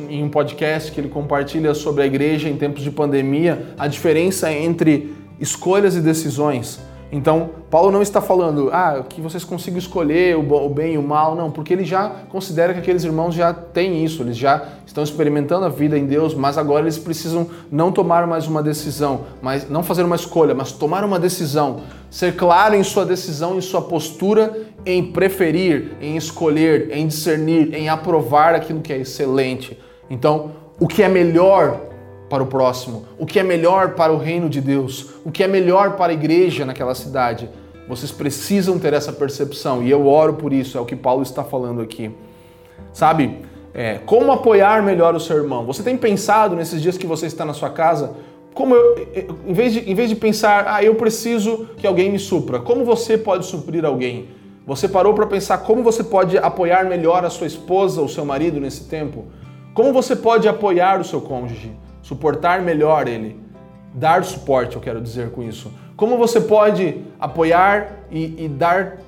em um podcast que ele compartilha sobre a igreja em tempos de pandemia, a diferença entre escolhas e decisões. Então, Paulo não está falando ah, que vocês consigam escolher o bem e o mal, não, porque ele já considera que aqueles irmãos já têm isso, eles já estão experimentando a vida em Deus, mas agora eles precisam não tomar mais uma decisão, mas não fazer uma escolha, mas tomar uma decisão, ser claro em sua decisão, em sua postura, em preferir, em escolher, em discernir, em aprovar aquilo que é excelente. Então, o que é melhor para o próximo, o que é melhor para o reino de Deus, o que é melhor para a igreja naquela cidade. Vocês precisam ter essa percepção e eu oro por isso, é o que Paulo está falando aqui. Sabe, é, como apoiar melhor o seu irmão? Você tem pensado nesses dias que você está na sua casa, como eu, em vez de, em vez de pensar, ah, eu preciso que alguém me supra, como você pode suprir alguém? Você parou para pensar como você pode apoiar melhor a sua esposa ou seu marido nesse tempo? Como você pode apoiar o seu cônjuge? suportar melhor ele, dar suporte, eu quero dizer com isso. Como você pode apoiar e, e dar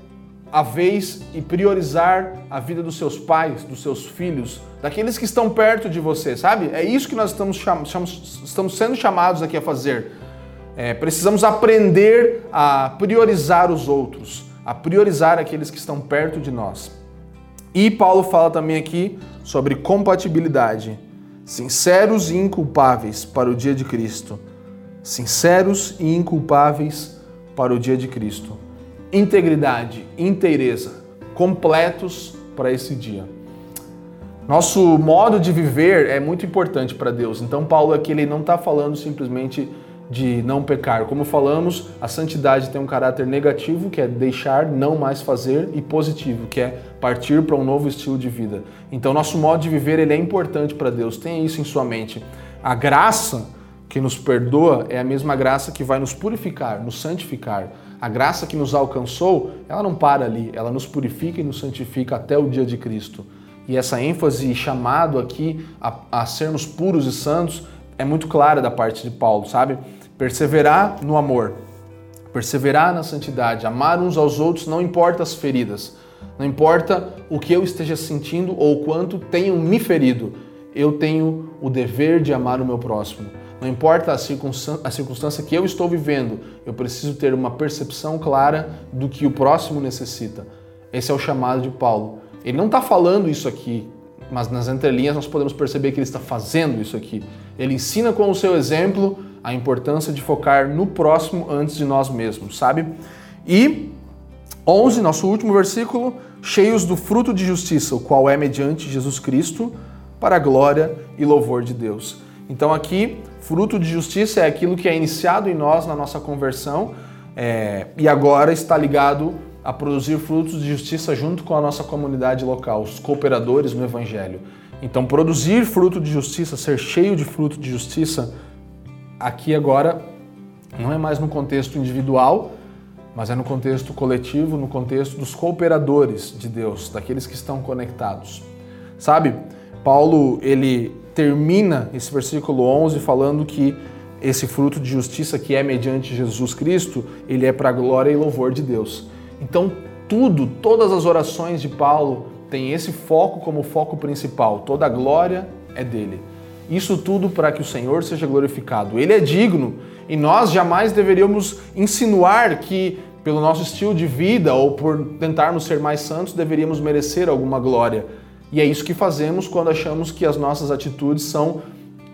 a vez e priorizar a vida dos seus pais, dos seus filhos, daqueles que estão perto de você, sabe? É isso que nós estamos, chamamos, estamos sendo chamados aqui a fazer. É, precisamos aprender a priorizar os outros, a priorizar aqueles que estão perto de nós. E Paulo fala também aqui sobre compatibilidade sinceros e inculpáveis para o dia de Cristo. Sinceros e inculpáveis para o dia de Cristo. integridade, inteireza, completos para esse dia. Nosso modo de viver é muito importante para Deus. Então, Paulo aqui ele não está falando simplesmente de não pecar. Como falamos, a santidade tem um caráter negativo, que é deixar, não mais fazer, e positivo, que é partir para um novo estilo de vida. Então, nosso modo de viver ele é importante para Deus. Tenha isso em sua mente. A graça que nos perdoa é a mesma graça que vai nos purificar, nos santificar. A graça que nos alcançou, ela não para ali, ela nos purifica e nos santifica até o dia de Cristo. E essa ênfase e chamado aqui a, a sermos puros e santos é muito clara da parte de Paulo, sabe? Perseverar no amor, perseverar na santidade, amar uns aos outros, não importa as feridas, não importa o que eu esteja sentindo ou quanto tenham me ferido, eu tenho o dever de amar o meu próximo. Não importa a circunstância, que eu estou vivendo, eu preciso ter uma percepção clara do que o próximo necessita. Esse é o chamado de Paulo. Ele não está falando isso aqui, mas nas entrelinhas nós podemos perceber que ele está fazendo isso aqui. Ele ensina com o seu exemplo a importância de focar no próximo antes de nós mesmos, sabe? E 11, nosso último versículo, cheios do fruto de justiça, o qual é mediante Jesus Cristo, para a glória e louvor de Deus. Então aqui, fruto de justiça é aquilo que é iniciado em nós na nossa conversão é, e agora está ligado a produzir frutos de justiça junto com a nossa comunidade local, os cooperadores no Evangelho. Então, produzir fruto de justiça, ser cheio de fruto de justiça, aqui agora não é mais no contexto individual, mas é no contexto coletivo, no contexto dos cooperadores de Deus, daqueles que estão conectados. Sabe, Paulo ele termina esse versículo 11 falando que esse fruto de justiça que é mediante Jesus Cristo, ele é para a glória e louvor de Deus. Então, tudo, todas as orações de Paulo têm esse foco como foco principal. Toda a glória é dele. Isso tudo para que o Senhor seja glorificado. Ele é digno e nós jamais deveríamos insinuar que, pelo nosso estilo de vida ou por tentarmos ser mais santos, deveríamos merecer alguma glória. E é isso que fazemos quando achamos que as nossas atitudes são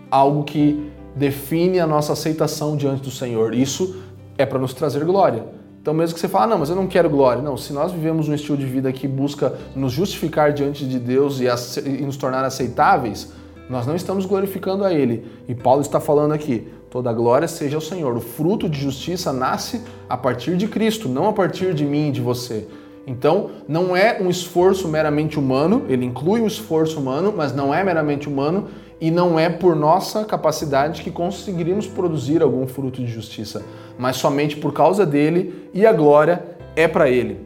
algo que define a nossa aceitação diante do Senhor. Isso é para nos trazer glória. Então, mesmo que você fale, ah, não, mas eu não quero glória. Não, se nós vivemos um estilo de vida que busca nos justificar diante de Deus e, e nos tornar aceitáveis, nós não estamos glorificando a Ele. E Paulo está falando aqui: toda glória seja ao Senhor. O fruto de justiça nasce a partir de Cristo, não a partir de mim e de você. Então, não é um esforço meramente humano, ele inclui o esforço humano, mas não é meramente humano e não é por nossa capacidade que conseguiríamos produzir algum fruto de justiça, mas somente por causa dele e a glória é para ele.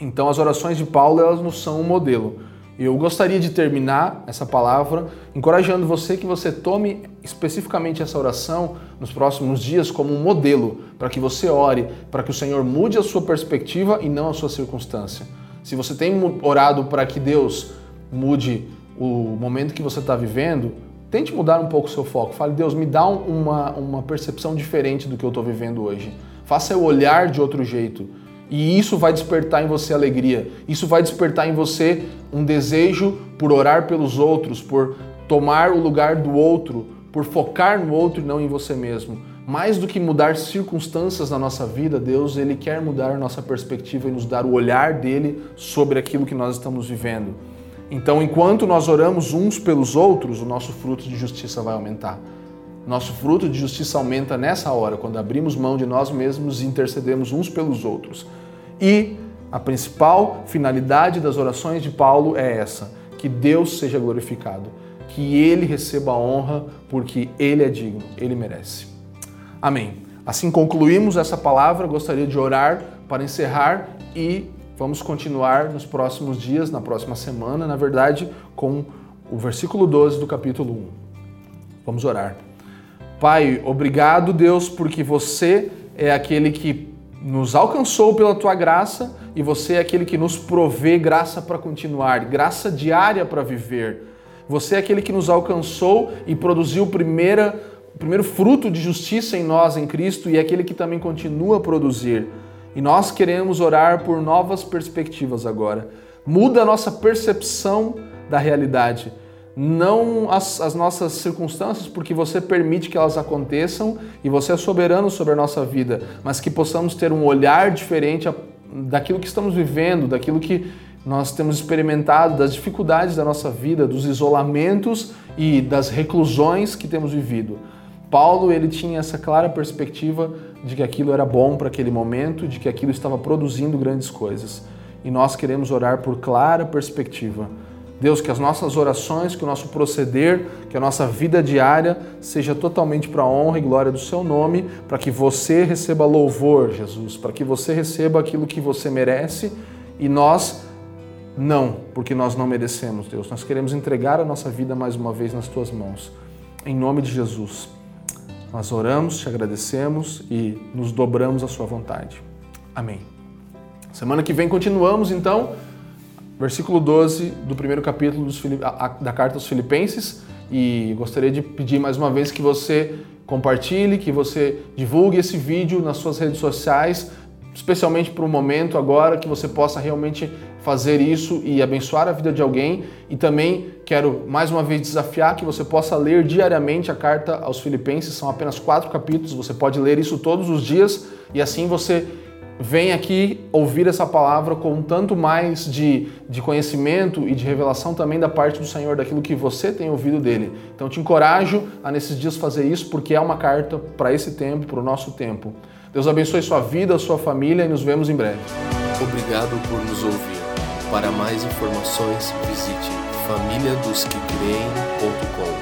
Então, as orações de Paulo elas nos são um modelo. Eu gostaria de terminar essa palavra encorajando você que você tome especificamente essa oração nos próximos dias como um modelo para que você ore, para que o Senhor mude a sua perspectiva e não a sua circunstância. Se você tem orado para que Deus mude o momento que você está vivendo, tente mudar um pouco o seu foco. Fale, Deus, me dá uma, uma percepção diferente do que eu estou vivendo hoje. Faça eu olhar de outro jeito. E isso vai despertar em você alegria. Isso vai despertar em você um desejo por orar pelos outros, por tomar o lugar do outro, por focar no outro e não em você mesmo. Mais do que mudar circunstâncias na nossa vida, Deus ele quer mudar nossa perspectiva e nos dar o olhar dele sobre aquilo que nós estamos vivendo. Então, enquanto nós oramos uns pelos outros, o nosso fruto de justiça vai aumentar. Nosso fruto de justiça aumenta nessa hora, quando abrimos mão de nós mesmos e intercedemos uns pelos outros. E a principal finalidade das orações de Paulo é essa: que Deus seja glorificado, que ele receba a honra, porque ele é digno, ele merece. Amém. Assim concluímos essa palavra, gostaria de orar para encerrar e vamos continuar nos próximos dias, na próxima semana, na verdade, com o versículo 12 do capítulo 1. Vamos orar. Pai, obrigado, Deus, porque você é aquele que nos alcançou pela tua graça e você é aquele que nos provê graça para continuar, graça diária para viver. Você é aquele que nos alcançou e produziu primeira, o primeiro fruto de justiça em nós, em Cristo, e é aquele que também continua a produzir. E nós queremos orar por novas perspectivas agora. Muda a nossa percepção da realidade não as, as, nossas circunstâncias, porque você permite que elas aconteçam e você é soberano sobre a nossa vida, mas que possamos ter um olhar diferente a, daquilo que estamos vivendo, daquilo que nós temos experimentado, das dificuldades da nossa vida, dos isolamentos e das reclusões que temos vivido. Paulo ele tinha essa clara perspectiva de que aquilo era bom para aquele momento, de que aquilo estava produzindo grandes coisas. E nós queremos orar por clara perspectiva. Deus, que as nossas orações, que o nosso proceder, que a nossa vida diária seja totalmente para a honra e glória do Seu nome, para que você receba louvor, Jesus, para que você receba aquilo que você merece e nós não, porque nós não merecemos, Deus. Nós queremos entregar a nossa vida mais uma vez nas Tuas mãos. Em nome de Jesus. Nós oramos, te agradecemos e nos dobramos à Sua vontade. Amém. Semana que vem continuamos então, versículo 12 do primeiro capítulo da carta aos Filipenses. E gostaria de pedir mais uma vez que você compartilhe, que você divulgue esse vídeo nas suas redes sociais, especialmente para o momento agora, que você possa realmente fazer isso e abençoar a vida de alguém. E também quero mais uma vez desafiar que você possa ler diariamente a carta aos Filipenses, são apenas quatro capítulos, você pode ler isso todos os dias e assim você vem aqui ouvir essa palavra com um tanto mais de, de conhecimento e de revelação também da parte do Senhor, daquilo que você tem ouvido dele. Então te encorajo a nesses dias fazer isso, porque é uma carta para esse tempo, para o nosso tempo. Deus abençoe sua vida, sua família e nos vemos em breve. Obrigado por nos ouvir. Para mais informações, visite famíliadosquecreem.com.